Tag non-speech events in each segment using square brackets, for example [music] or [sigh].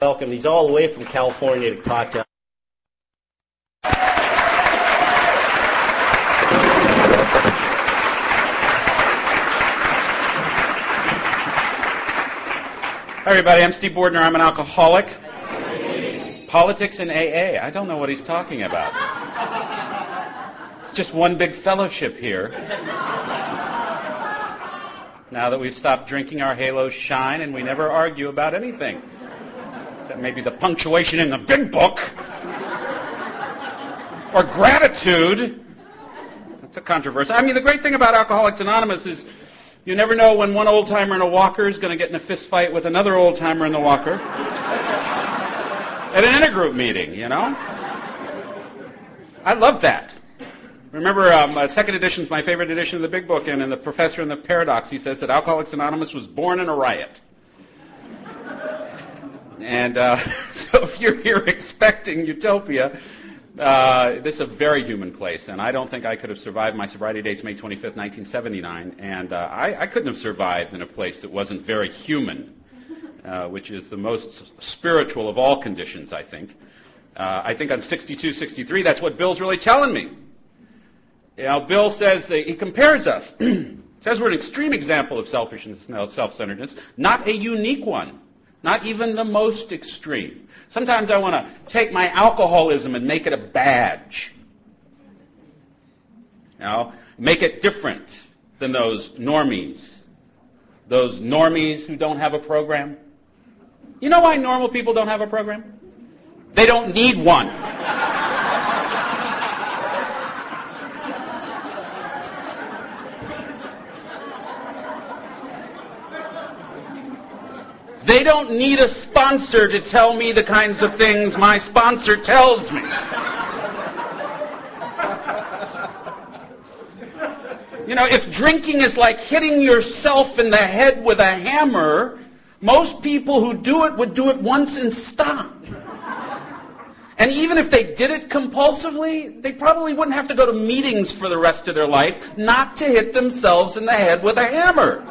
welcome. He's all the way from California to talk to Hi, everybody. I'm Steve Bordner. I'm an alcoholic. Politics in AA. I don't know what he's talking about. It's just one big fellowship here. Now that we've stopped drinking, our halos shine, and we never argue about anything. Except maybe the punctuation in the big book. Or gratitude. That's a controversy. I mean, the great thing about Alcoholics Anonymous is you never know when one old timer in a walker is going to get in a fist fight with another old timer in the walker. At an intergroup meeting, you know? I love that. Remember, um, uh, second edition is my favorite edition of the Big Book, and in the Professor and the Paradox, he says that Alcoholics Anonymous was born in a riot. And uh, [laughs] so if you're here expecting utopia, uh, this is a very human place, and I don't think I could have survived my sobriety dates May 25th, 1979, and uh, I, I, couldn't have survived in a place that wasn't very human, uh, which is the most spiritual of all conditions, I think. Uh, I think on 62, 63, that's what Bill's really telling me. You know, Bill says he compares us. [clears throat] says we're an extreme example of selfishness and self-centeredness, not a unique one. Not even the most extreme. Sometimes I want to take my alcoholism and make it a badge. You know, make it different than those normies. Those normies who don't have a program. You know why normal people don't have a program? They don't need one. Don't need a sponsor to tell me the kinds of things my sponsor tells me. You know, if drinking is like hitting yourself in the head with a hammer, most people who do it would do it once and stop. And even if they did it compulsively, they probably wouldn't have to go to meetings for the rest of their life not to hit themselves in the head with a hammer.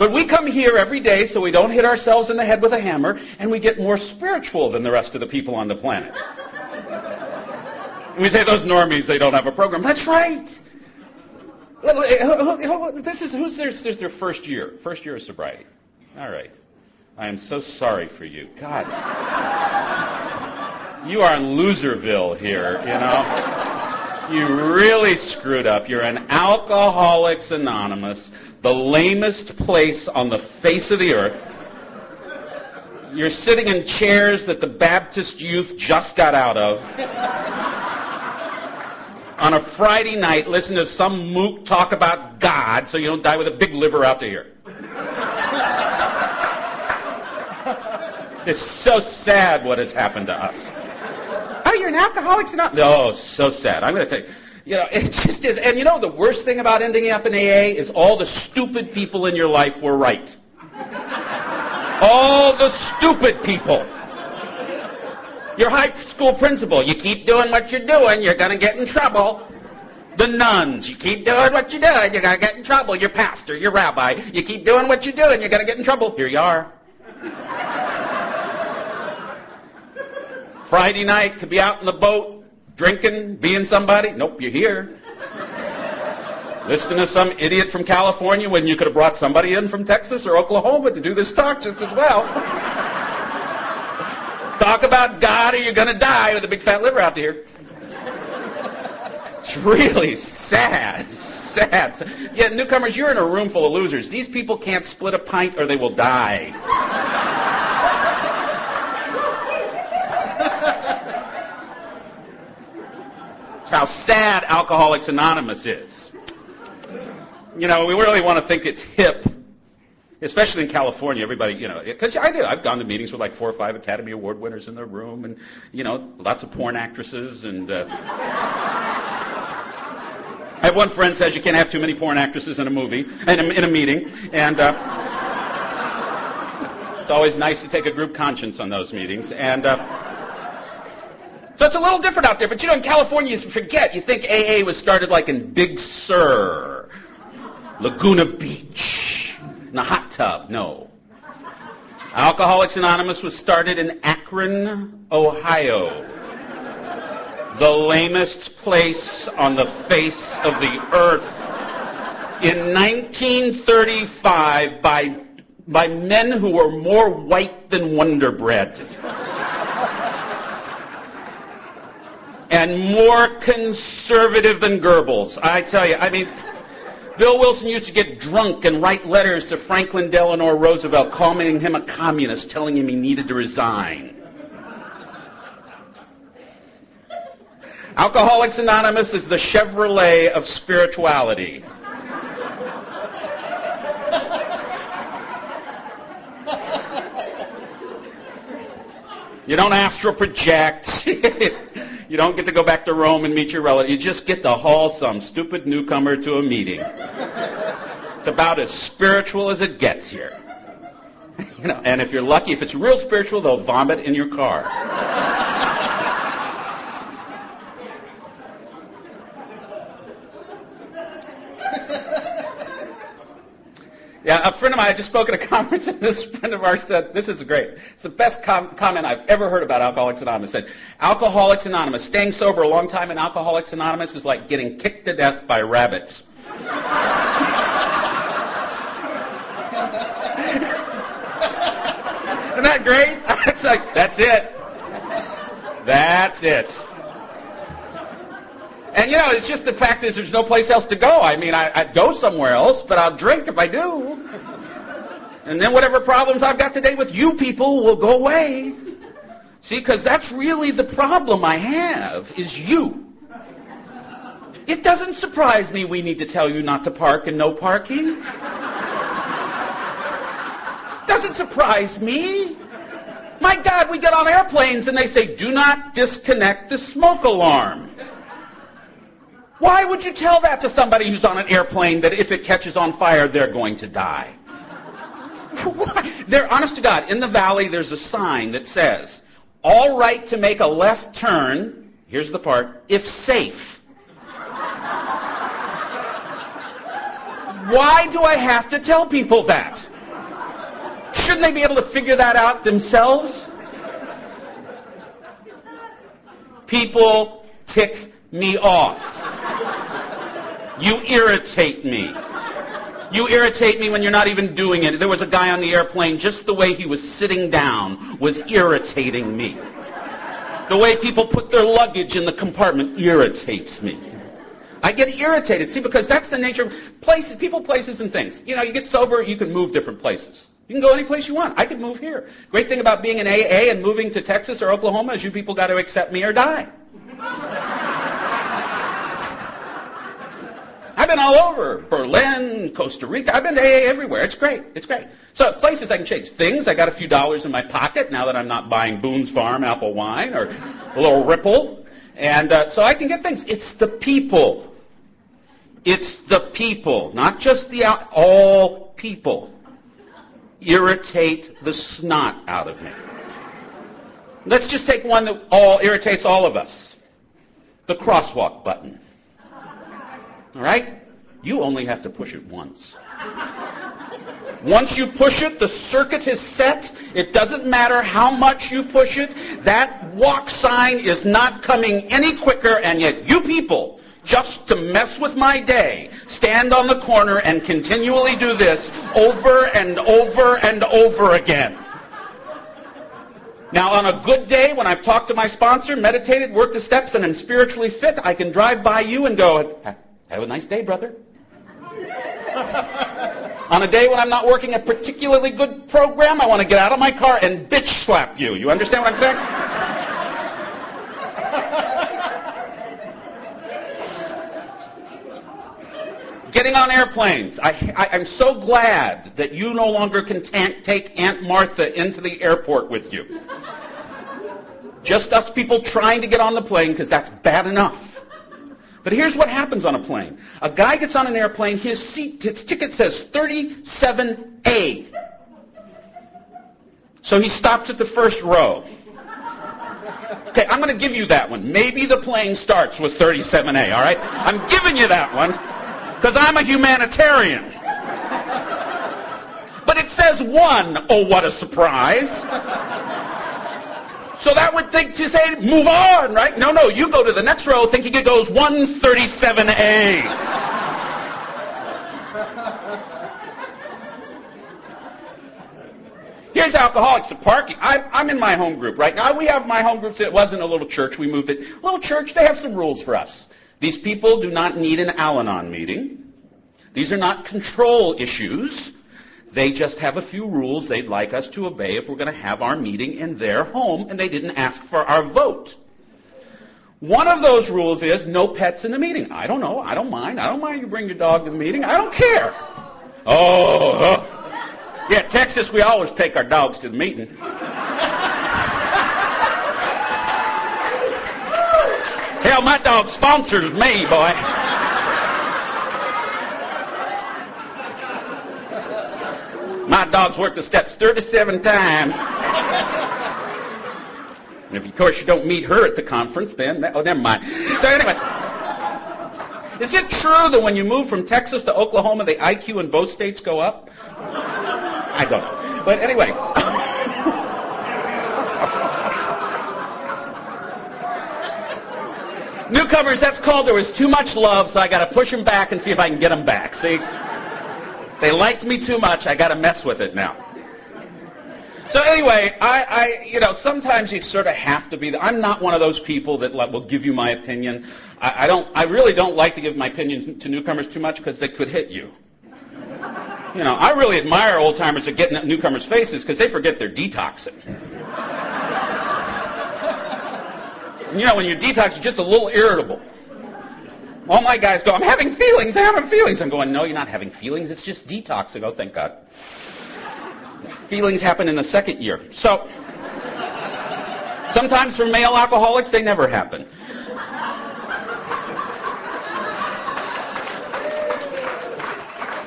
But we come here every day so we don't hit ourselves in the head with a hammer, and we get more spiritual than the rest of the people on the planet. We say those normies, they don't have a program. That's right. This is who's their, their first year, first year of sobriety. All right. I am so sorry for you. God. You are in Loserville here, you know. You really screwed up. You're an Alcoholics Anonymous the lamest place on the face of the earth. You're sitting in chairs that the Baptist youth just got out of. on a Friday night, listen to some mook talk about God so you don't die with a big liver out here. it's so sad what has happened to us. You're an alcoholic? So not? No, so sad. I'm going to tell you. You know, it just is. And you know, the worst thing about ending up in AA is all the stupid people in your life were right. all the stupid people. Your high school principal, you keep doing what you're doing, you're going to get in trouble. The nuns, you keep doing what you're doing, you're going to get in trouble. Your pastor, your rabbi, you keep doing what you're doing, you're going to get in trouble. Here you are. Friday night, could be out in the boat, drinking, being somebody? Nope, you're here. Listening to some idiot from California when you could have brought somebody in from Texas or Oklahoma to do this talk just as well. talk about God or you're going to die with a big fat liver out here. It's really sad. Sad. Yeah, newcomers, you're in a room full of losers. These people can't split a pint or they will die. How sad Alcoholics Anonymous is. You know, we really want to think it's hip, especially in California. Everybody, you know, because I do. I've gone to meetings with like four or five Academy Award winners in the room, and you know, lots of porn actresses, and. Uh, I have one friend says you can't have too many porn actresses in a movie, in in a meeting, and uh, it's always nice to take a group conscience on those meetings. And uh, so it's a little different out there. But you know, in California, you forget. You think AA was started like in Big Sur, Laguna Beach, in a hot tub. No. Alcoholics Anonymous was started in Akron, Ohio. The lamest place on the face of the earth. In 1935 by, by men who were more white than Wonder Bread. And more conservative than Goebbels. I tell you, I mean, Bill Wilson used to get drunk and write letters to Franklin Delano Roosevelt calling him a communist, telling him he needed to resign. Alcoholics Anonymous is the Chevrolet of spirituality. You don't astral project. [laughs] you don't get to go back to Rome and meet your relative. You just get to haul some stupid newcomer to a meeting. It's about as spiritual as it gets here. [laughs] You know, and if you're lucky, if it's real spiritual, they'll vomit in your car. Yeah, a friend of mine, I just spoke at a [laughs] conference, and this friend of ours said, this is great. It's the best com- comment I've ever heard about Alcoholics Anonymous. Said, Alcoholics Anonymous, staying sober a long time in Alcoholics Anonymous is like getting kicked to death by rabbits. [laughs] Isn't that great? [laughs] It's like, that's it. That's it. And you know, it's just the fact is there's no place else to go. I mean, I, I'd go somewhere else, but I'll drink if I do. And then whatever problems I've got today with you people will go away. See, because that's really the problem I have, is you. It doesn't surprise me we need to tell you not to park and no parking. Doesn't surprise me. My God, we get on airplanes and they say, do not disconnect the smoke alarm. Why would you tell that to somebody who's on an airplane that if it catches on fire, they're going to die? they're honest to God. In the valley, there's a sign that says, all right to make a left turn, here's the part, if safe. Why do I have to tell people that? Shouldn't they be able to figure that out themselves? People tick me off. You irritate me. You irritate me when you're not even doing it. There was a guy on the airplane, just the way he was sitting down was irritating me. The way people put their luggage in the compartment irritates me. I get irritated. See, because that's the nature of places, people, places, and things. You know, you get sober, you can move different places. You can go any place you want. I could move here. Great thing about being in AA and moving to Texas or Oklahoma is you people got to accept me or die. I've been all over Berlin, Costa Rica. I've been to AA everywhere. It's great. It's great. So places I can change. Things, I got a few dollars in my pocket now that I'm not buying Boone's Farm apple wine or a little Ripple. And uh, so I can get things. It's the people. It's the people, not just the out, all people irritate the snot out of me. Let's just take one that all irritates all of us. The crosswalk button. All right? You only have to push it once. Once you push it, the circuit is set. It doesn't matter how much you push it. That walk sign is not coming any quicker, and yet you people, just to mess with my day, stand on the corner and continually do this over and over and over again. Now, on a good day, when I've talked to my sponsor, meditated, worked the steps, and am spiritually fit, I can drive by you and go, have a nice day, brother. On a day when I'm not working a particularly good program, I want to get out of my car and bitch slap you. You understand what I'm saying? Getting on airplanes. I, am so glad that you no longer can take Aunt Martha into the airport with you. Just us people trying to get on the plane because that's bad enough. But here's what happens on a plane. A guy gets on an airplane, his seat, his ticket says 37A. So he stops at the first row. Okay, I'm going to give you that one. Maybe the plane starts with 37A, all right? I'm giving you that one because I'm a humanitarian. But it says one. Oh, what a surprise. So that would think to say, move on, right? No, no, you go to the next row thinking it goes 137A. Here's Alcoholics of Parking. I'm, I'm in my home group right now. We have my home groups. It wasn't a little church. We moved it. Little church, they have some rules for us. These people do not need an Al-Anon meeting. These are not control issues. They just have a few rules they'd like us to obey if we're going to have our meeting in their home, and they didn't ask for our vote. One of those rules is no pets in the meeting. I don't know. I don't mind. I don't mind you bring your dog to the meeting. I don't care. Oh. Yeah, Texas, we always take our dogs to the meeting. [laughs] Hell, my dog sponsors me, boy. My dog's worked the steps 37 times. And if, of course, you don't meet her at the conference, then, oh, never mind. So anyway. Is it true that when you move from Texas to Oklahoma, the IQ in both states go up? I don't know. But anyway. [laughs] Newcomers, that's called there was too much love, so I got to push them back and see if I can get them back. See? They liked me too much. I got to mess with it now. So anyway, I, I, you know, sometimes you sort of have to be. I'm not one of those people that will give you my opinion. I, I don't. I really don't like to give my opinions to newcomers too much because they could hit you. You know, I really admire old timers that get in newcomers' faces because they forget they're detoxing. you know, when you detox, you're just a little irritable. All my guys go, I'm having feelings, I'm having feelings. I'm going, no, you're not having feelings, it's just detoxing. Oh, thank God. feelings happen in the second year. So, sometimes for male alcoholics, they never happen.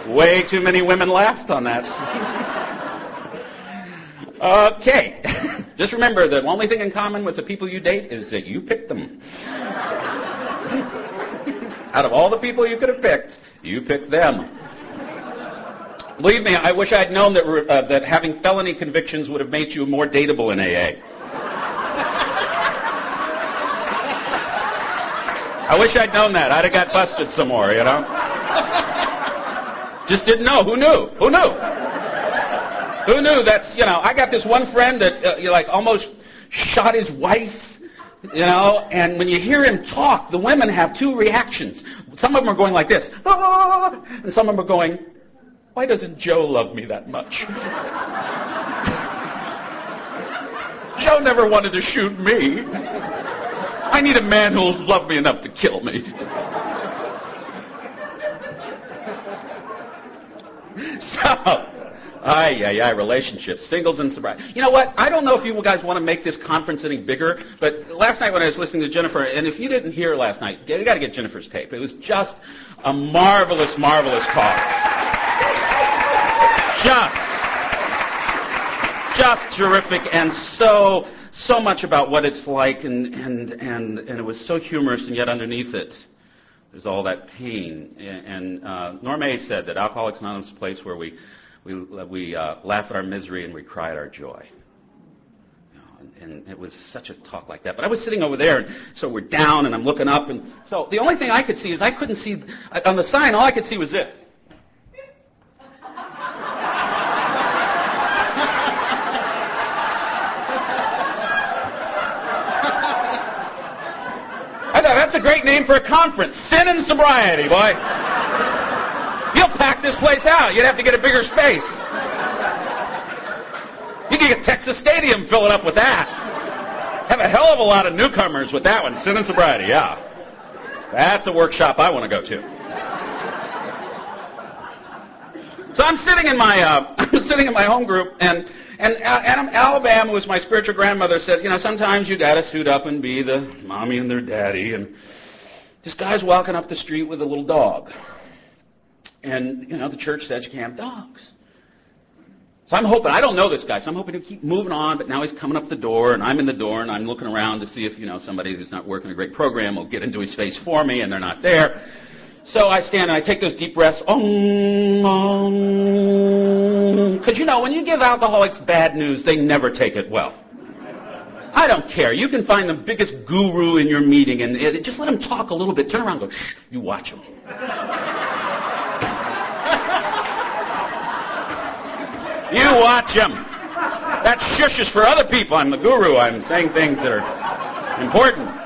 Way too many women laughed on that. okay. Just remember the only thing in common with the people you date is that you picked them. Out of all the people you could have picked, you picked them. Believe me, I wish I'd known that, uh, that having felony convictions would have made you more dateable in AA. I wish I'd known that. I'd have got busted some more, you know? Just didn't know. Who knew? Who knew? Who knew? That's you know. I got this one friend that uh, you like almost shot his wife. You know, and when you hear him talk, the women have two reactions. Some of them are going like this, ah! and some of them are going, "Why doesn't Joe love me that much?" [laughs] Joe never wanted to shoot me. I need a man who'll love me enough to kill me. [laughs] so, ay, ay, ay, relationships, singles and sobriety. You know what? I don't know if you guys want to make this conference any bigger, but last night when I was listening to Jennifer, and if you didn't hear last night, you got to get Jennifer's tape. It was just a marvelous, marvelous talk. Just, just terrific, and so, so much about what it's like, and and and and it was so humorous, and yet underneath it there's all that pain. And uh, Norm said that Alcoholics Anonymous is a place where we, we, we uh, laugh at our misery and we cry at our joy. and it was such a talk like that. But I was sitting over there, and so we're down, and I'm looking up, and so the only thing I could see is I couldn't see on the sign. All I could see was this. [laughs] That's a great name for a conference. Sin and sobriety, boy. This place out. You'd have to get a bigger space. You could get Texas Stadium fill it up with that. Have a hell of a lot of newcomers with that one. Sin and sobriety, yeah. That's a workshop I want to go to. So I'm sitting in my uh, [laughs] I'm sitting in my home group, and and Adam Alabama was my spiritual grandmother said, you know, sometimes you got to suit up and be the mommy and their daddy. And this guy's walking up the street with a little dog, and you know the church says you can't have dogs. So I'm hoping I don't know this guy, so I'm hoping to keep moving on. But now he's coming up the door, and I'm in the door, and I'm looking around to see if you know somebody who's not working a great program will get into his face for me, and they're not there. So I stand and I take those deep breaths. Because you know, when you give alcoholics bad news, they never take it well. I don't care. You can find the biggest guru in your meeting and it, just let him talk a little bit. Turn around and go, shh, you watch him. You watch him. That shush is for other people. I'm the guru. I'm saying things that are important.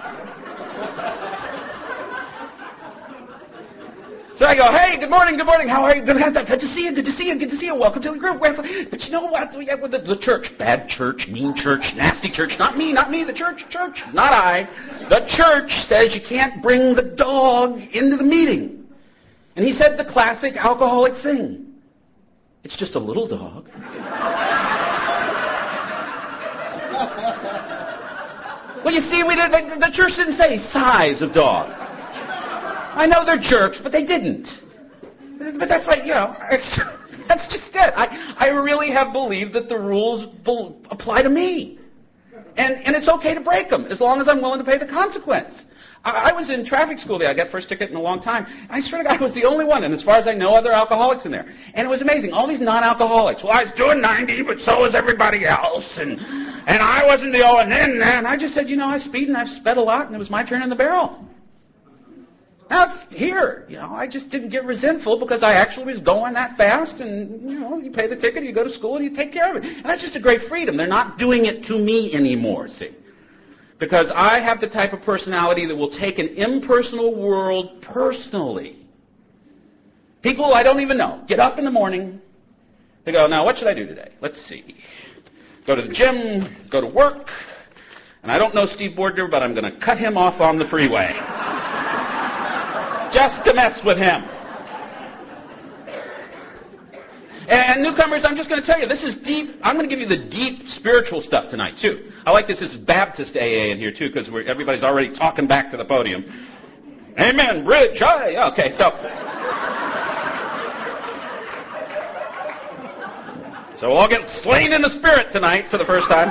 So I go, hey, good morning, good morning. How are you? Good, to see you. Good to see you. Good to see you. Welcome to the group. But you know what? The, the church, bad church, mean church, nasty church. Not me, not me. The church, church, not I. The church says you can't bring the dog into the meeting. And he said the classic alcoholic thing. It's just a little dog. well, you see, we the, the church didn't say size of dog. I know they're jerks, but they didn't. But that's like, you know, it's [laughs] that's just it. I, I really have believed that the rules apply to me. And, and it's okay to break them as long as I'm willing to pay the consequence. I, I was in traffic school there. I got first ticket in a long time. I swear to God, I was the only one, and as far as I know, other alcoholics in there. And it was amazing. All these non-alcoholics. Well, I was doing 90, but so was everybody else, and and I wasn't the only. And then and I just said, you know, I speed and I've sped a lot, and it was my turn in the barrel. Now it's here. You know, I just didn't get resentful because I actually was going that fast and, you know, you pay the ticket, you go to school, and you take care of it. And that's just a great freedom. They're not doing it to me anymore, see. Because I have the type of personality that will take an impersonal world personally. People I don't even know get up in the morning. They go, now what should I do today? Let's see. Go to the gym, go to work, and I don't know Steve Bordner, but I'm going to cut him off on the freeway [laughs] just to mess with him. And newcomers, I'm just going to tell you, this is deep. I'm going to give you the deep spiritual stuff tonight, too. I like this. This is Baptist AA in here, too, because everybody's already talking back to the podium. Amen, bridge. Okay, so. So we'll all get slain in the spirit tonight for the first time.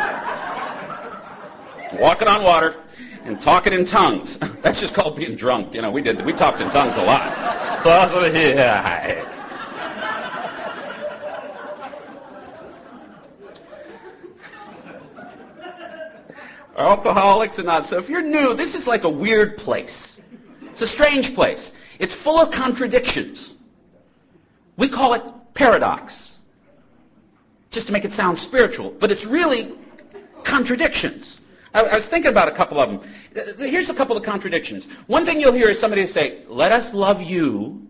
Walking on water and talking in tongues. [laughs] That's just called being drunk. You know, we did we talked in tongues a lot. [laughs] So, yeah. Alcoholics and not. So if you're new, this is like a weird place. It's a strange place. It's full of contradictions. We call it paradox. Just to make it sound spiritual. But it's really contradictions. I, I was thinking about a couple of them. Here's a couple of contradictions. One thing you'll hear is somebody say, let us love you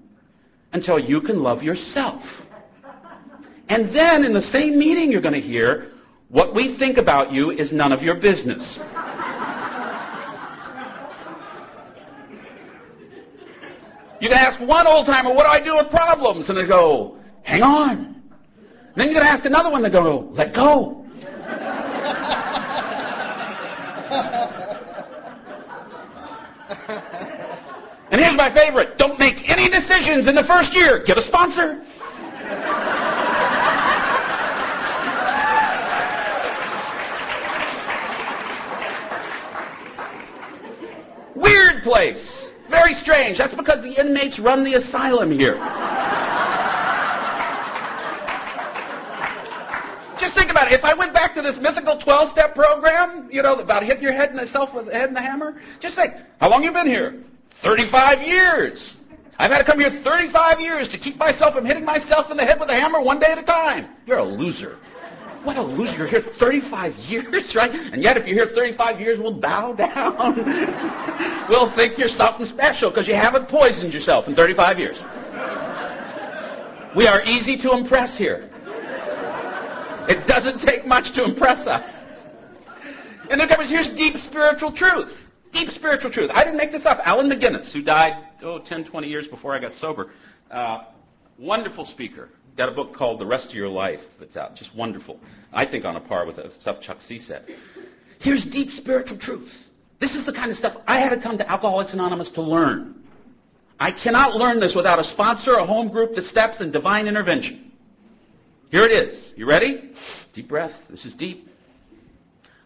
until you can love yourself. And then in the same meeting you're going to hear, what we think about you is none of your business. You can ask one old timer, what do I do with problems? And they go, hang on. And then going to ask another one, they go, let go. and here's my favorite. Don't make any decisions in the first year. Get a sponsor. Weird place. Very strange. That's because the inmates run the asylum here. Just think about it. If I went back to this mythical 12-step program, you know, about hitting your head in the self with the head in the hammer, just think, how long you been here? 35 years. I've had to come here 35 years to keep myself from hitting myself in the head with a hammer one day at a time. You're a loser. What a loser. You're here 35 years, right? And yet if you're here 35 years, we'll bow down. [laughs] we'll think you're something special because you haven't poisoned yourself in 35 years. We are easy to impress here. It doesn't take much to impress us. And then comes here's deep spiritual truth. Deep spiritual truth. I didn't make this up. Alan McGinnis, who died, oh, 10, 20 years before I got sober. Uh, wonderful speaker. Got a book called The Rest of Your Life that's out. Just wonderful. I think on a par with the stuff Chuck C said. Here's deep spiritual truth. This is the kind of stuff I had to come to Alcoholics Anonymous to learn. I cannot learn this without a sponsor, a home group, the steps, and divine intervention. Here it is. You ready? Deep breath. This is deep.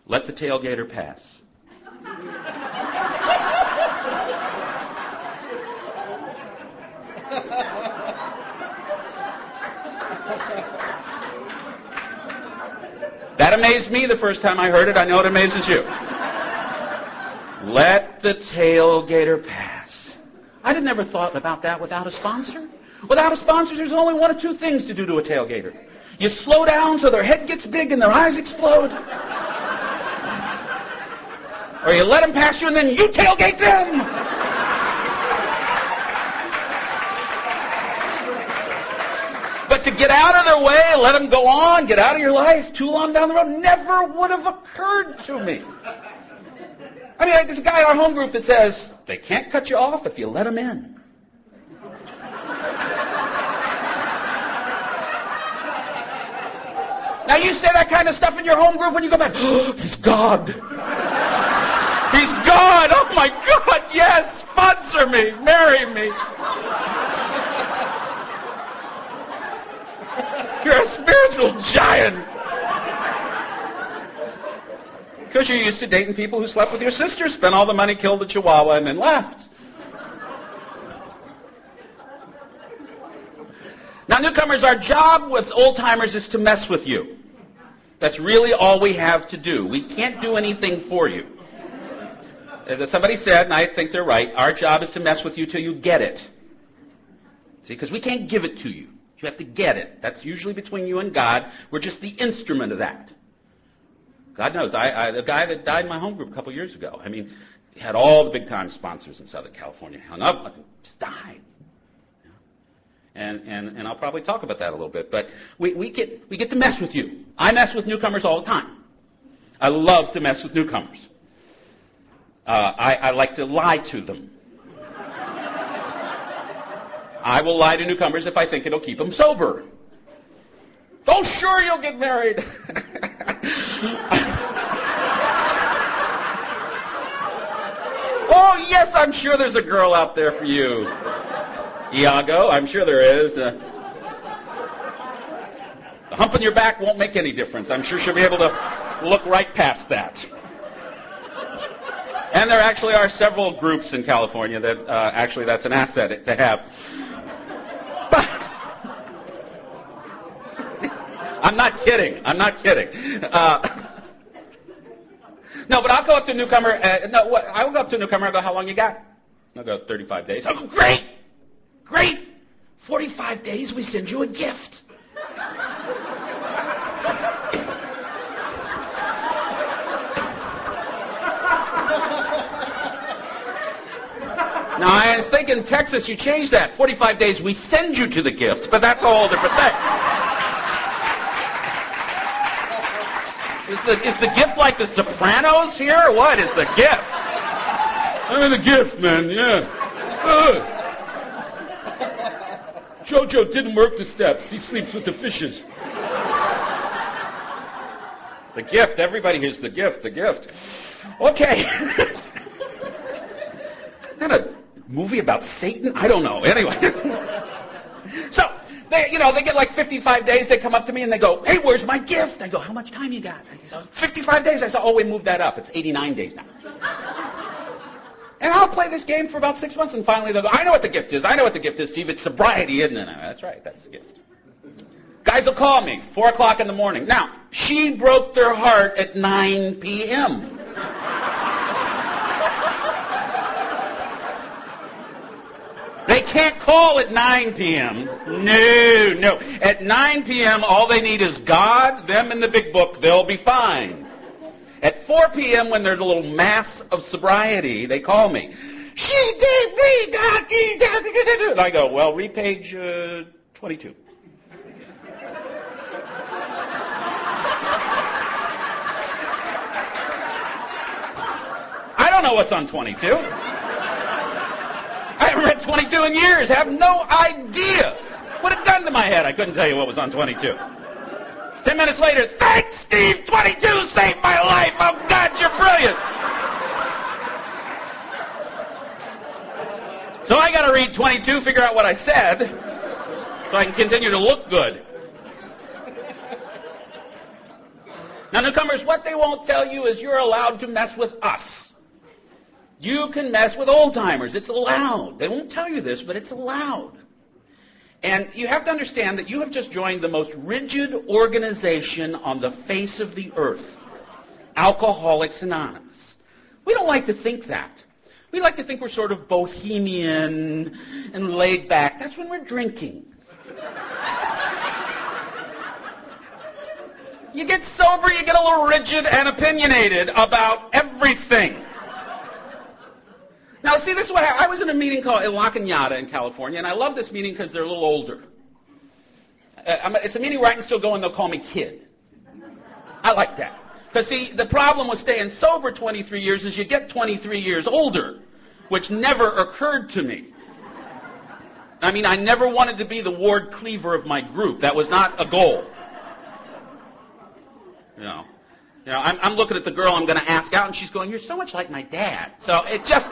Let the tailgater pass. That amazed me the first time I heard it. I know it amazes you. Let the tailgater pass. I'd have never thought about that without a sponsor. Without a sponsor, there's only one or two things to do to a tailgater. You slow down so their head gets big and their eyes explode. Or you let them pass you and then you tailgate them. But to get out of their way, let them go on, get out of your life too long down the road, never would have occurred to me. I mean, there's a guy in our home group that says, they can't cut you off if you let them in. Now you say that kind of stuff in your home group when you go back, oh, he's God. He's God. Oh my God, yes. Sponsor me. Marry me. You're a spiritual giant. Because you're used to dating people who slept with your sister, spent all the money, killed the chihuahua, and then left. Now, newcomers, our job with old timers is to mess with you. That's really all we have to do. We can't do anything for you. As somebody said, and I think they're right, our job is to mess with you till you get it. See, because we can't give it to you. You have to get it. That's usually between you and God. We're just the instrument of that. God knows. I, I the guy that died in my home group a couple years ago. I mean, he had all the big time sponsors in Southern California. Hung up, just died. And, and, and I'll probably talk about that a little bit. But we, we, get, we get to mess with you. I mess with newcomers all the time. I love to mess with newcomers. Uh, I, I like to lie to them. I will lie to newcomers if I think it'll keep them sober. Oh, sure, you'll get married. [laughs] oh, yes, I'm sure there's a girl out there for you. Iago, I'm sure there is. Uh, the hump in your back won't make any difference. I'm sure she'll be able to look right past that. And there actually are several groups in California that uh, actually that's an asset to have. I'm not kidding. I'm not kidding. Uh, [laughs] no, but I'll go up to a newcomer. Uh, no, what, I'll go up to a newcomer and go, "How long you got?" I'll go 35 days. I'll go, "Great, great. 45 days. We send you a gift." Now, I was thinking Texas, you change that. 45 days, we send you to the gift, but that's a whole different thing. Is the, is the gift like the Sopranos here, or what is the gift? I'm in the gift, man, yeah. Uh. Jojo didn't work the steps. He sleeps with the fishes. The gift, everybody hears the gift, the gift. Okay. [laughs] Not a movie about Satan? I don't know. Anyway. [laughs] so, they, you know, they get like 55 days. They come up to me and they go, hey, where's my gift? I go, how much time you got? I said, 55 days. I said, oh, we moved that up. It's 89 days now. [laughs] And I'll play this game for about six months and finally they'll go, I know what the gift is. I know what the gift is, Steve. It's sobriety, isn't it? That's right. That's the gift. Guys will call me, 4 o'clock in the morning. Now, she broke their heart at 9 p.m. They can't call at 9 p.m. No, no. At 9 p.m., all they need is God, them, and the big book. They'll be fine. At 4 p.m., when there's a little mass of sobriety, they call me. She me that. And I go, well, read page uh, 22. I don't know what's on 22. I haven't read 22 in years. Have no idea. What it done to my head. I couldn't tell you what was on 22. Ten minutes later, thanks, Steve. 22 saved my life. Oh, God, you're brilliant. So I got to read 22, figure out what I said, so I can continue to look good. Now, newcomers, what they won't tell you is you're allowed to mess with us. You can mess with old timers. It's allowed. They won't tell you this, but it's allowed. And you have to understand that you have just joined the most rigid organization on the face of the earth. Alcoholics Anonymous. We don't like to think that. We like to think we're sort of bohemian and laid back. That's when we're drinking. You get sober, you get a little rigid and opinionated about everything. Now, see, this is what I, I was in a meeting called in La Cañada in California, and I love this meeting because they're a little older. Uh, it's a meeting where I can still go and they'll call me kid. I like that. Because see, the problem with staying sober 23 years is you get 23 years older, which never occurred to me. I mean, I never wanted to be the Ward Cleaver of my group. That was not a goal. You know, you know, I'm, I'm looking at the girl I'm going to ask out, and she's going, "You're so much like my dad." So it just,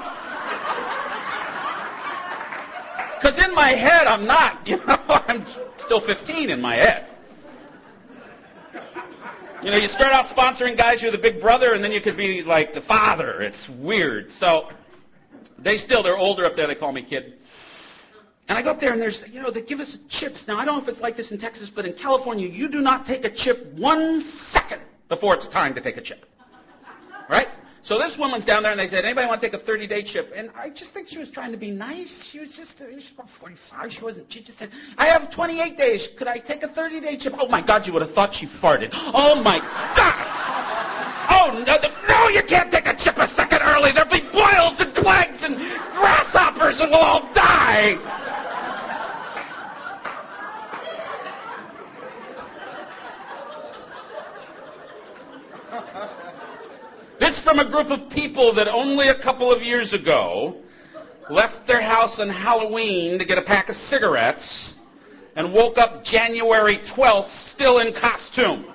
because in my head I'm not. You know, [laughs] I'm still 15 in my head. You know, you start out sponsoring guys, you're the big brother, and then you could be like the father. It's weird. So they still, they're older up there. They call me kid. And I go up there and there's, you know, they give us chips. Now, I don't know if it's like this in Texas, but in California, you do not take a chip one second before it's time to take a chip. Right? So this woman's down there and they said, anybody want to take a 30 day trip? And I just think she was trying to be nice. She was just, she was about 45. She wasn't, she just said, I have 28 days. Could I take a 30 day trip? Oh my God, you would have thought she farted. Oh my God. Oh no, no, you can't take a trip a second early. There'll be boils and plagues and grasshoppers and we'll all die. This [laughs] from a group of people that only a couple of years ago left their house on Halloween to get a pack of cigarettes and woke up January 12th still in costume.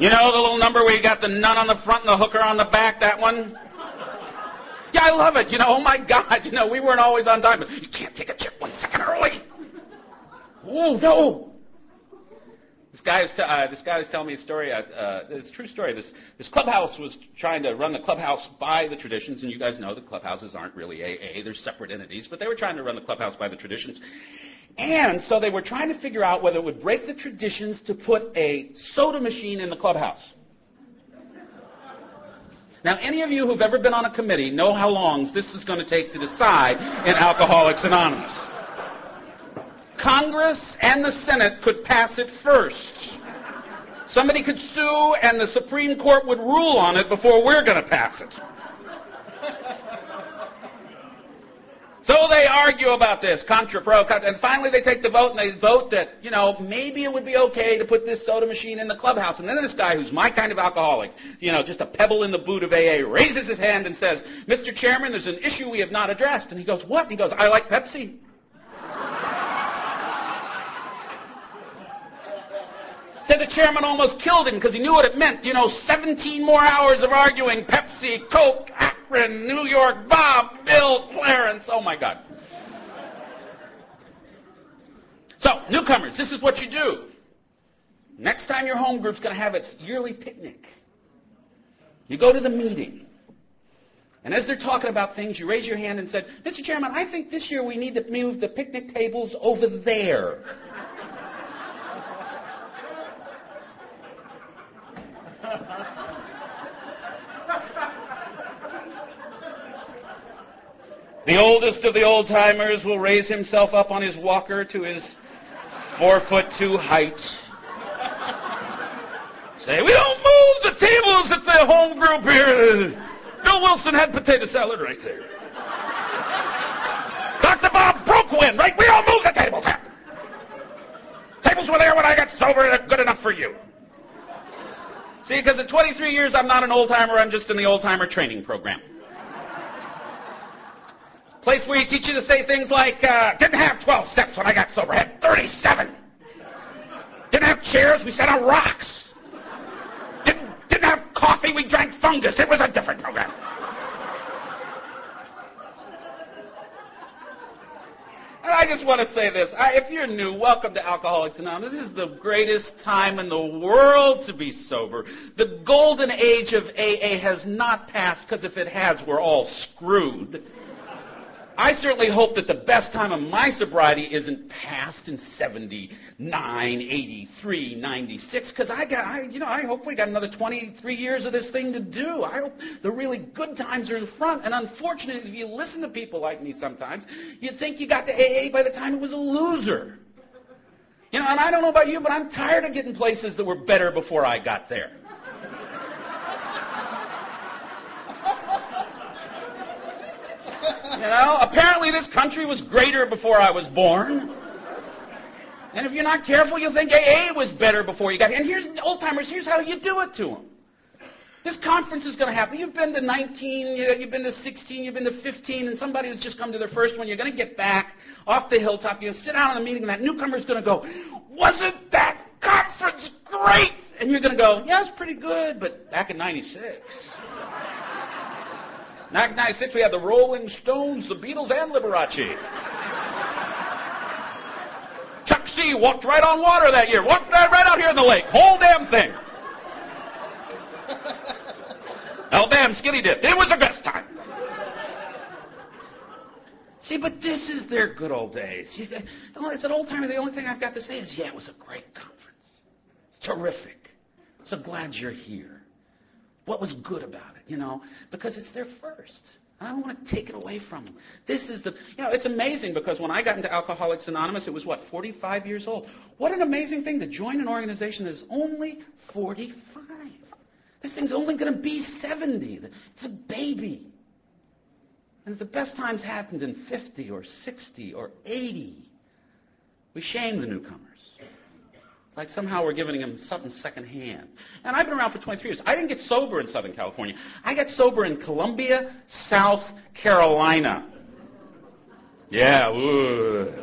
You know the little number where you got the nun on the front and the hooker on the back, that one? Yeah, I love it. You know, oh my God, you know, we weren't always on time, but you can't take a chip one second early. Oh no! This guy is t- uh, this guy telling me a story. Uh, uh, it's a true story. This this clubhouse was trying to run the clubhouse by the traditions, and you guys know the clubhouses aren't really AA; they're separate entities. But they were trying to run the clubhouse by the traditions, and so they were trying to figure out whether it would break the traditions to put a soda machine in the clubhouse. Now, any of you who've ever been on a committee know how long this is going to take to decide in Alcoholics Anonymous. Congress and the Senate could pass it first. Somebody could sue and the Supreme Court would rule on it before we're going to pass it. So they argue about this, contra pro, contra, and finally they take the vote and they vote that, you know, maybe it would be okay to put this soda machine in the clubhouse. And then this guy who's my kind of alcoholic, you know, just a pebble in the boot of AA, raises his hand and says, Mr. Chairman, there's an issue we have not addressed. And he goes, what? And he goes, I like Pepsi. Said the chairman almost killed him because he knew what it meant. You know, 17 more hours of arguing Pepsi, Coke, Akron, New York, Bob, Bill, Clarence. Oh my God. So, newcomers, this is what you do. Next time your home group's going to have its yearly picnic, you go to the meeting. And as they're talking about things, you raise your hand and said, Mr. Chairman, I think this year we need to move the picnic tables over there. The oldest of the old timers will raise himself up on his walker to his four foot two height. Say, we don't move the tables at the home group here. Bill Wilson had potato salad right there. Dr. Bob Brookwind, right? We don't move the tables here. Tables were there when I got sober. They're good enough for you. See, because at 23 years, I'm not an old timer. I'm just in the old timer training program. Place where you teach you to say things like, uh, didn't have 12 steps when I got sober, had 37. Didn't have chairs, we sat on rocks. Didn't, didn't have coffee, we drank fungus. It was a different program. And I just want to say this. I, if you're new, welcome to Alcoholics Anonymous. This is the greatest time in the world to be sober. The golden age of AA has not passed because if it has, we're all screwed. I certainly hope that the best time of my sobriety isn't past in 79, 83, 96, because I got, I, you know, I hopefully got another 23 years of this thing to do. I hope the really good times are in front. And unfortunately, if you listen to people like me sometimes, you'd think you got to AA by the time it was a loser. You know, and I don't know about you, but I'm tired of getting places that were better before I got there. You know, apparently this country was greater before I was born. And if you're not careful, you'll think AA was better before you got here. And here's old timers, here's how you do it to them. This conference is going to happen. You've been to 19, you've been to 16, you've been to 15, and somebody who's just come to their first one, you're going to get back off the hilltop, you're going to sit down in the meeting, and that newcomer's going to go, wasn't that conference great? And you're going to go, yeah, it's pretty good, but back in 96. 1996, we had the Rolling Stones, the Beatles, and Liberace. Chuck C walked right on water that year. Walked right out here in the lake. Whole damn thing. Alabama skinny dipped. It was the best time. See, but this is their good old days. It's an old timer, the only thing I've got to say is, yeah, it was a great conference. It's terrific. So glad you're here. What was good about it, you know? Because it's their first. I don't want to take it away from them. This is the, you know, it's amazing because when I got into Alcoholics Anonymous, it was what, 45 years old. What an amazing thing to join an organization that is only 45. This thing's only going to be 70. It's a baby. And the best times happened in 50 or 60 or 80, we shame the newcomers. Like somehow we're giving him something secondhand. And I've been around for 23 years. I didn't get sober in Southern California. I got sober in Columbia, South Carolina. Yeah, ooh.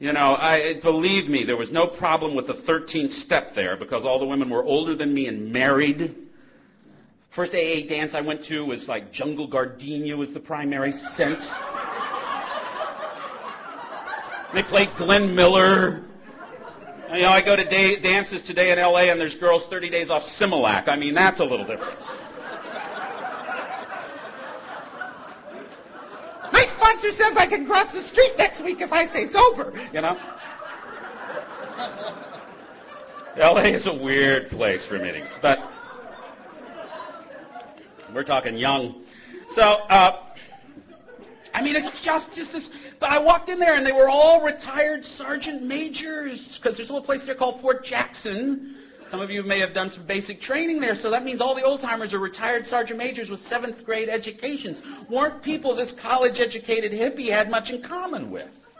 You know, I, believe me, there was no problem with the 13th step there because all the women were older than me and married. First AA dance I went to was like Jungle Gardenia was the primary scent. They played Glenn Miller. You know, I go to day, dances today in LA and there's girls 30 days off Similac. I mean, that's a little difference. My sponsor says I can cross the street next week if I stay sober, you know? LA is a weird place for meetings, but we're talking young. So, uh, I mean, it's just, just this. But I walked in there and they were all retired sergeant majors because there's a little place there called Fort Jackson. Some of you may have done some basic training there, so that means all the old timers are retired sergeant majors with seventh grade educations. Weren't people this college educated hippie had much in common with.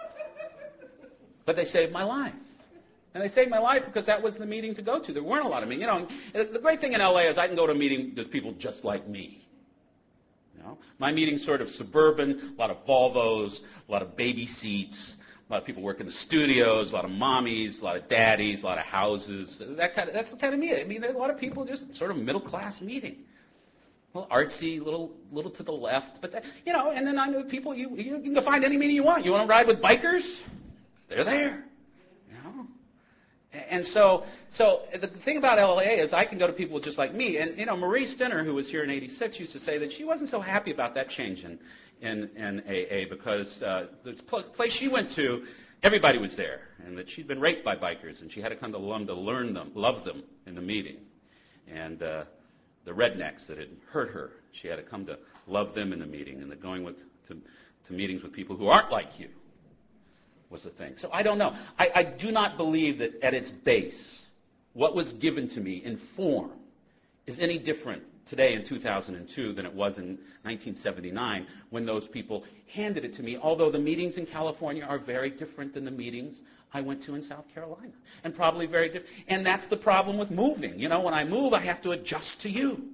But they saved my life. And they saved my life because that was the meeting to go to. There weren't a lot of meetings. You know, the great thing in LA is I can go to a meeting with people just like me. Know? My meeting's sort of suburban, a lot of Volvos, a lot of baby seats, a lot of people work in the studios, a lot of mommies, a lot of daddies, a lot of houses. That kind of, that's the kind of meeting. I mean, there are a lot of people just sort of middle class meeting. A little artsy, little little to the left, but that, you know. And then I know people. You you can go find any meeting you want. You want to ride with bikers? They're there. And so, so the thing about LA is I can go to people just like me. And, you know, Marie Stinner, who was here in 86, used to say that she wasn't so happy about that change in, in, in AA because uh, the place she went to, everybody was there. And that she'd been raped by bikers and she had to come to Lum to learn them, love them in the meeting. And uh, the rednecks that had hurt her, she had to come to love them in the meeting. And that going with, to, to meetings with people who aren't like you was the thing. So I don't know. I, I do not believe that at its base, what was given to me in form is any different today in 2002 than it was in 1979 when those people handed it to me, although the meetings in California are very different than the meetings I went to in South Carolina. And probably very different. And that's the problem with moving. You know, when I move, I have to adjust to you.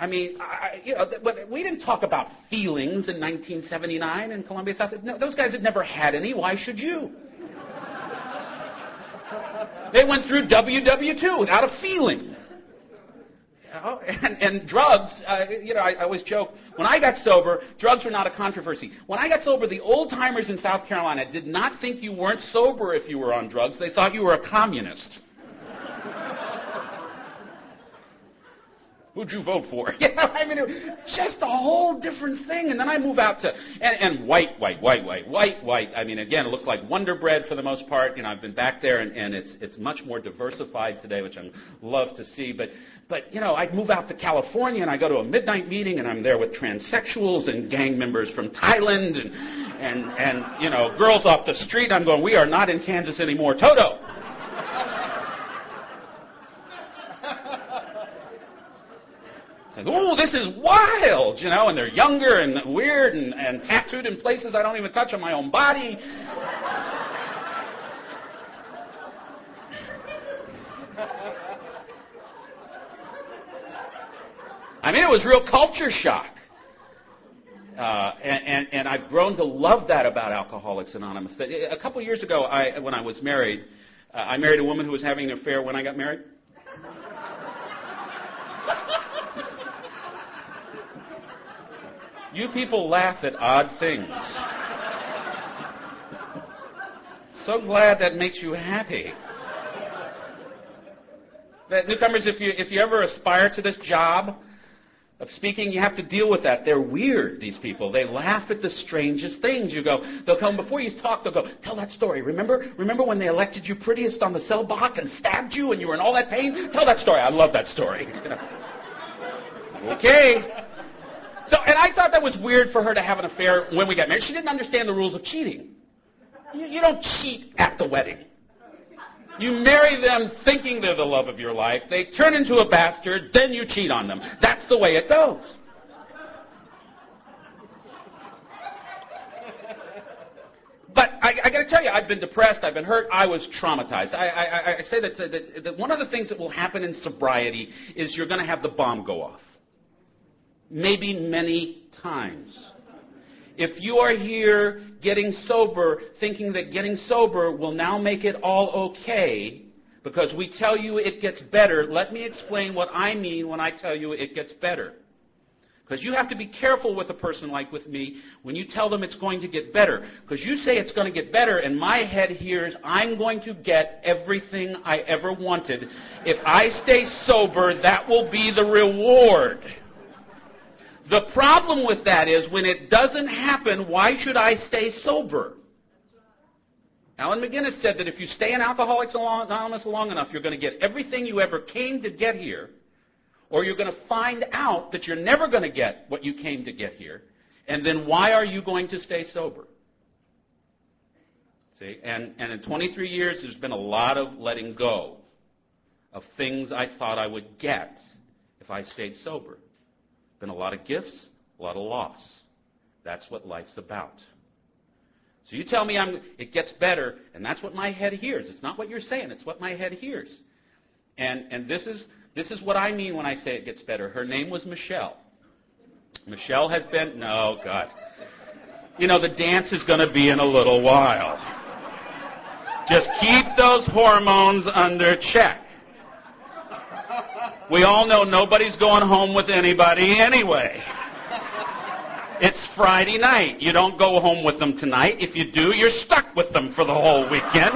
I mean, I, you know, we didn't talk about feelings in 1979 in Columbia, South. No, those guys had never had any. Why should you? They went through WW2 without a feeling. Oh, and, and drugs, uh, you know, I, I always joke, when I got sober, drugs were not a controversy. When I got sober, the old timers in South Carolina did not think you weren't sober if you were on drugs. They thought you were a communist. Who'd you vote for? [laughs] Know, I mean, it was just a whole different thing. And then I move out to, and, and white, white, white, white, white, white. I mean, again, it looks like Wonder Bread for the most part. You know, I've been back there and, and it's, it's much more diversified today, which I love to see. But, but, you know, I move out to California and I go to a midnight meeting and I'm there with transsexuals and gang members from Thailand and, and, and, you know, girls off the street. I'm going, we are not in Kansas anymore. Toto! Oh, this is wild, you know, and they're younger and weird and, and tattooed in places I don't even touch on my own body. I mean, it was real culture shock. Uh, and, and, and, I've grown to love that about Alcoholics Anonymous. A couple years ago, I, when I was married, uh, I married a woman who was having an affair when I got married. You people laugh at odd things. So glad that makes you happy. That newcomers, if you if you ever aspire to this job of speaking, you have to deal with that. They're weird, these people. They laugh at the strangest things. You go, they'll come before you talk, they'll go, tell that story. Remember? Remember when they elected you prettiest on the cell block and stabbed you and you were in all that pain? Tell that story. I love that story. [laughs] okay. So, and I thought that was weird for her to have an affair when we got married. She didn't understand the rules of cheating. You, you don't cheat at the wedding. You marry them thinking they're the love of your life. They turn into a bastard, then you cheat on them. That's the way it goes. But I, I got to tell you, I've been depressed. I've been hurt. I was traumatized. I, I, I say that, that, that one of the things that will happen in sobriety is you're going to have the bomb go off maybe many times. If you are here getting sober, thinking that getting sober will now make it all okay, because we tell you it gets better, let me explain what I mean when I tell you it gets better. Because you have to be careful with a person like with me when you tell them it's going to get better. Because you say it's going to get better, and my head hears I'm going to get everything I ever wanted. If I stay sober, that will be the reward. The problem with that is when it doesn't happen, why should I stay sober? Allen McGinnis said that if you stay in Alcoholics Anonymous long enough, you're going to get everything you ever came to get here, or you're going to find out that you're never going to get what you came to get here, and then why are you going to stay sober? See, and, and in 23 years, there's been a lot of letting go of things I thought I would get if I stayed sober. Been a lot of gifts, a lot of loss. That's what life's about. So you tell me I'm, it gets better, and that's what my head hears. It's not what you're saying, it's what my head hears. And, and this, is, this is what I mean when I say it gets better. Her name was Michelle. Michelle has been, no, God. You know, the dance is going to be in a little while. Just keep those hormones under check. We all know nobody's going home with anybody anyway. It's Friday night. You don't go home with them tonight. If you do, you're stuck with them for the whole weekend.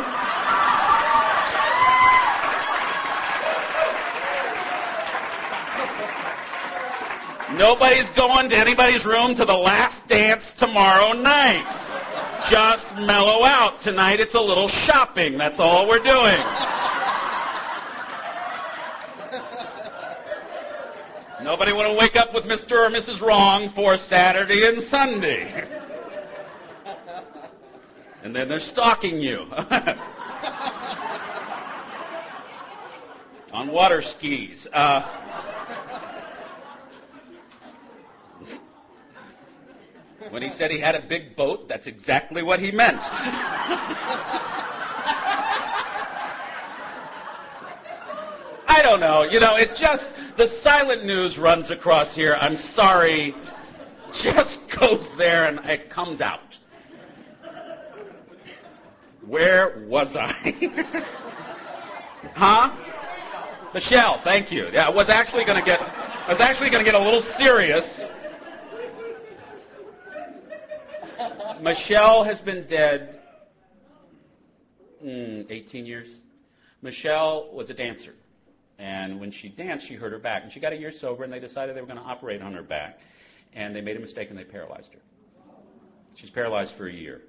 Nobody's going to anybody's room to the last dance tomorrow night. Just mellow out. Tonight it's a little shopping. That's all we're doing. Nobody want to wake up with Mr. or Mrs. Wrong for Saturday and Sunday. [laughs] And then they're stalking you. [laughs] On water skis. Uh, when he said he had a big boat, that's exactly what he meant. [laughs] I don't know. You know, it just, the silent news runs across here. I'm sorry. Just goes there and it comes out. Where was I? [laughs] huh? Michelle, thank you. Yeah, I was actually going to get, I was actually going to get a little serious. Michelle has been dead mm, 18 years. Michelle was a dancer. And when she danced, she hurt her back. And she got a year sober, and they decided they were going to operate on her back. And they made a mistake, and they paralyzed her. She's paralyzed for a year.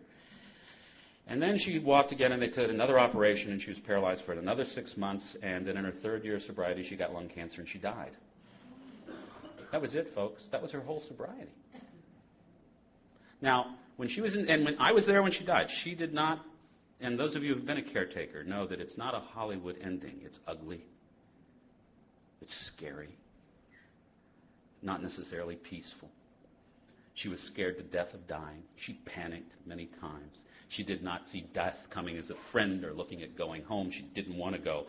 And then she walked again, and they did another operation, and she was paralyzed for another six months. And then in her third year of sobriety, she got lung cancer, and she died. That was it, folks. That was her whole sobriety. Now, when she was in, and when I was there when she died, she did not, and those of you who've been a caretaker know that it's not a Hollywood ending. It's ugly. It's scary. Not necessarily peaceful. She was scared to death of dying. She panicked many times. She did not see death coming as a friend or looking at going home. She didn't want to go.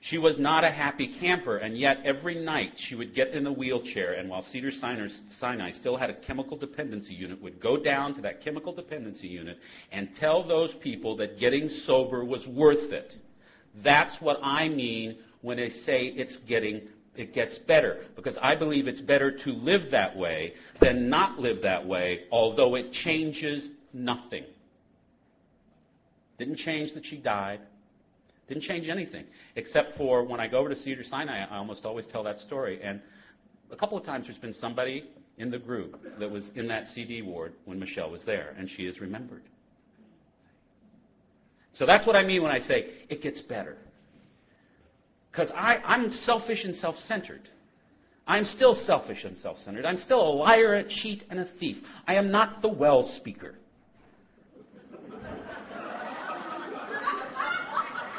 She was not a happy camper, and yet every night she would get in the wheelchair, and while Cedar Sinai still had a chemical dependency unit, would go down to that chemical dependency unit and tell those people that getting sober was worth it. That's what I mean when I say it's getting it gets better because I believe it's better to live that way than not live that way, although it changes nothing. Didn't change that she died. Didn't change anything. Except for when I go over to Cedar Sinai, I almost always tell that story. And a couple of times there's been somebody in the group that was in that CD ward when Michelle was there, and she is remembered. So that's what I mean when I say it gets better. Because I'm selfish and self centered. I'm still selfish and self centered. I'm still a liar, a cheat, and a thief. I am not the well speaker.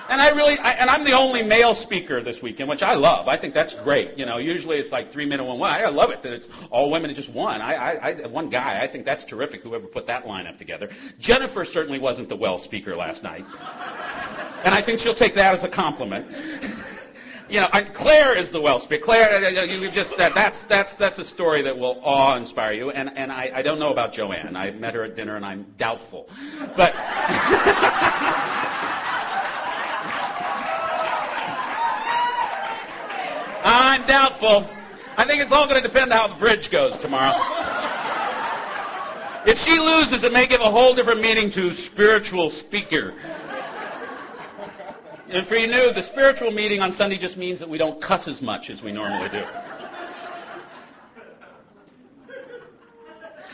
And I really, I, and I'm the only male speaker this weekend, which I love. I think that's great. You know, usually it's like three men and one woman. I love it that it's all women and just one. I, I, I, one guy. I think that's terrific. Whoever put that lineup together. Jennifer certainly wasn't the well speaker last night, and I think she'll take that as a compliment. [laughs] you know, Claire is the well speaker. Claire, uh, uh, you just that, that's that's that's a story that will awe inspire you. And and I, I don't know about Joanne. I met her at dinner, and I'm doubtful, but. [laughs] I'm doubtful. I think it's all going to depend on how the bridge goes tomorrow. If she loses, it may give a whole different meaning to spiritual speaker. And for you new, the spiritual meeting on Sunday just means that we don't cuss as much as we normally do.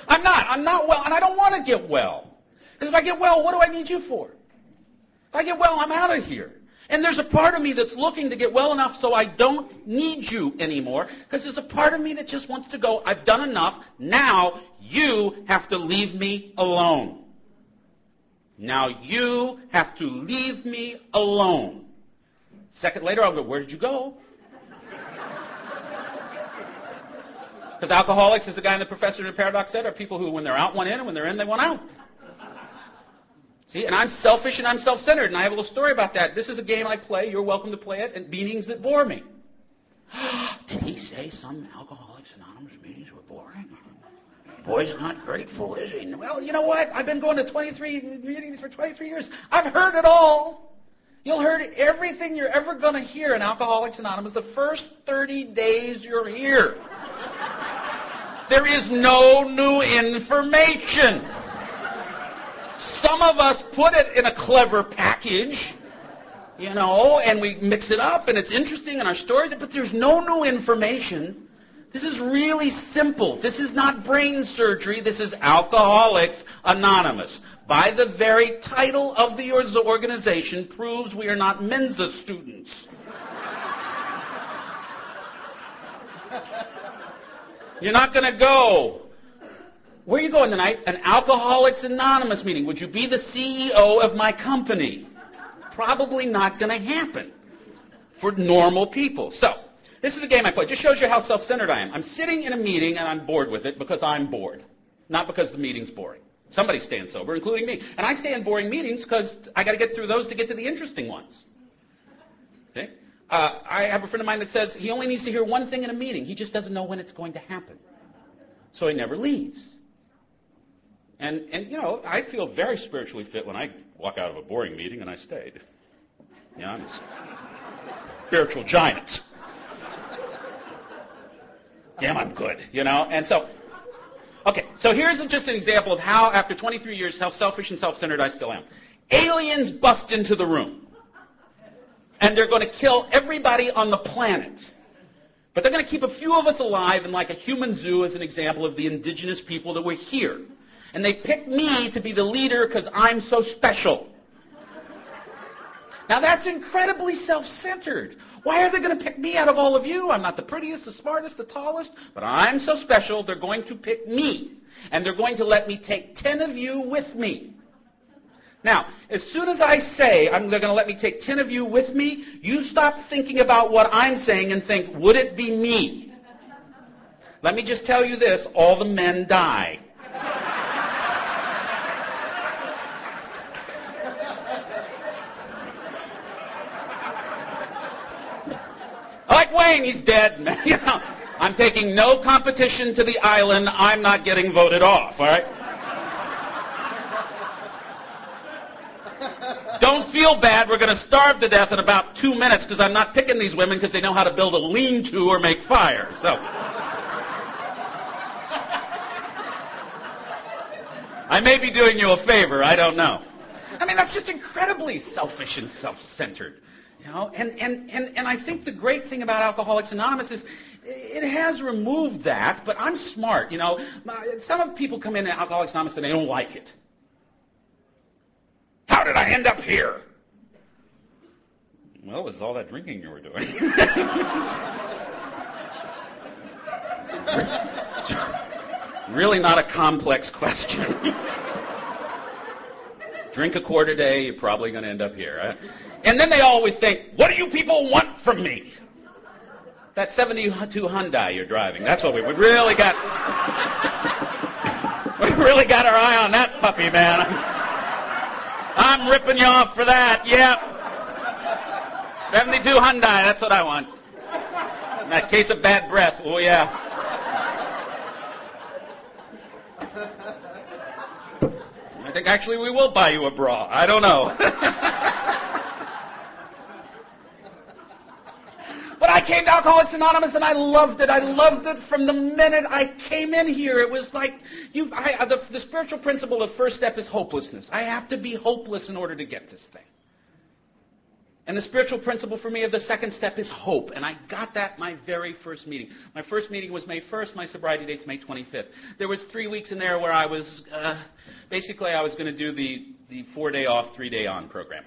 I'm not. I'm not well, and I don't want to get well. Because if I get well, what do I need you for? If I get well, I'm out of here. And there's a part of me that's looking to get well enough so I don't need you anymore. Because there's a part of me that just wants to go, I've done enough. Now you have to leave me alone. Now you have to leave me alone. Second later, I'll go, where did you go? [laughs] Because alcoholics, as the guy in the Professor and the Paradox said, are people who, when they're out, want in, and when they're in, they want out. See, and I'm selfish and I'm self-centered, and I have a little story about that. This is a game I play. You're welcome to play it and meetings that bore me. [gasps] Did he say some Alcoholics Anonymous meetings were boring? Boy's not grateful, is he? Well, you know what? I've been going to 23 meetings for 23 years. I've heard it all. You'll hear everything you're ever going to hear in Alcoholics Anonymous the first 30 days you're here. There is no new information. Some of us put it in a clever package, you know, and we mix it up and it's interesting in our stories, but there's no new information. This is really simple. This is not brain surgery. This is Alcoholics Anonymous. By the very title of the organization proves we are not Mensa students. You're not going to go where are you going tonight? An Alcoholics Anonymous meeting. Would you be the CEO of my company? Probably not going to happen for normal people. So, this is a game I play. It just shows you how self-centered I am. I'm sitting in a meeting and I'm bored with it because I'm bored, not because the meeting's boring. Somebody's staying sober, including me. And I stay in boring meetings because I got to get through those to get to the interesting ones. Okay? Uh, I have a friend of mine that says he only needs to hear one thing in a meeting. He just doesn't know when it's going to happen. So he never leaves. And, and, you know, I feel very spiritually fit when I walk out of a boring meeting and I stayed. Yeah, I'm spiritual giants. Damn, I'm good, you know? And so, okay, so here's just an example of how, after 23 years, how selfish and self-centered I still am. Aliens bust into the room. And they're going to kill everybody on the planet. But they're going to keep a few of us alive in like a human zoo as an example of the indigenous people that were here. And they pick me to be the leader because I'm so special. Now that's incredibly self-centered. Why are they going to pick me out of all of you? I'm not the prettiest, the smartest, the tallest, but I'm so special, they're going to pick me. And they're going to let me take 10 of you with me. Now, as soon as I say I'm, they're going to let me take 10 of you with me, you stop thinking about what I'm saying and think, would it be me? Let me just tell you this, all the men die. Wayne, he's dead. [laughs] you know, I'm taking no competition to the island. I'm not getting voted off, all right? Don't feel bad. We're going to starve to death in about two minutes because I'm not picking these women because they know how to build a lean-to or make fire. So. I may be doing you a favor. I don't know. I mean, that's just incredibly selfish and self-centered. You know, and, and, and, and I think the great thing about Alcoholics Anonymous is it has removed that, but I'm smart. You know, some of people come into Alcoholics Anonymous and they don't like it. How did I end up here? Well, it was all that drinking you were doing. [laughs] really not a complex question. [laughs] Drink a quart a day, you're probably going to end up here. Right? And then they always think, what do you people want from me? That 72 Hyundai you're driving. That's what we, we really got. we really got our eye on that puppy, man. I'm, I'm ripping you off for that. Yep. 72 Hyundai. That's what I want. In that case of bad breath. Oh yeah. I think actually we will buy you a bra. I don't know. [laughs] But I came to Alcoholics Anonymous and I loved it. I loved it from the minute I came in here. It was like you. I, the, the spiritual principle, of first step is hopelessness. I have to be hopeless in order to get this thing. And the spiritual principle for me of the second step is hope. And I got that my very first meeting. My first meeting was May 1st. My sobriety date's May 25th. There was three weeks in there where I was, uh, basically I was going to do the, the four day off, three day on program.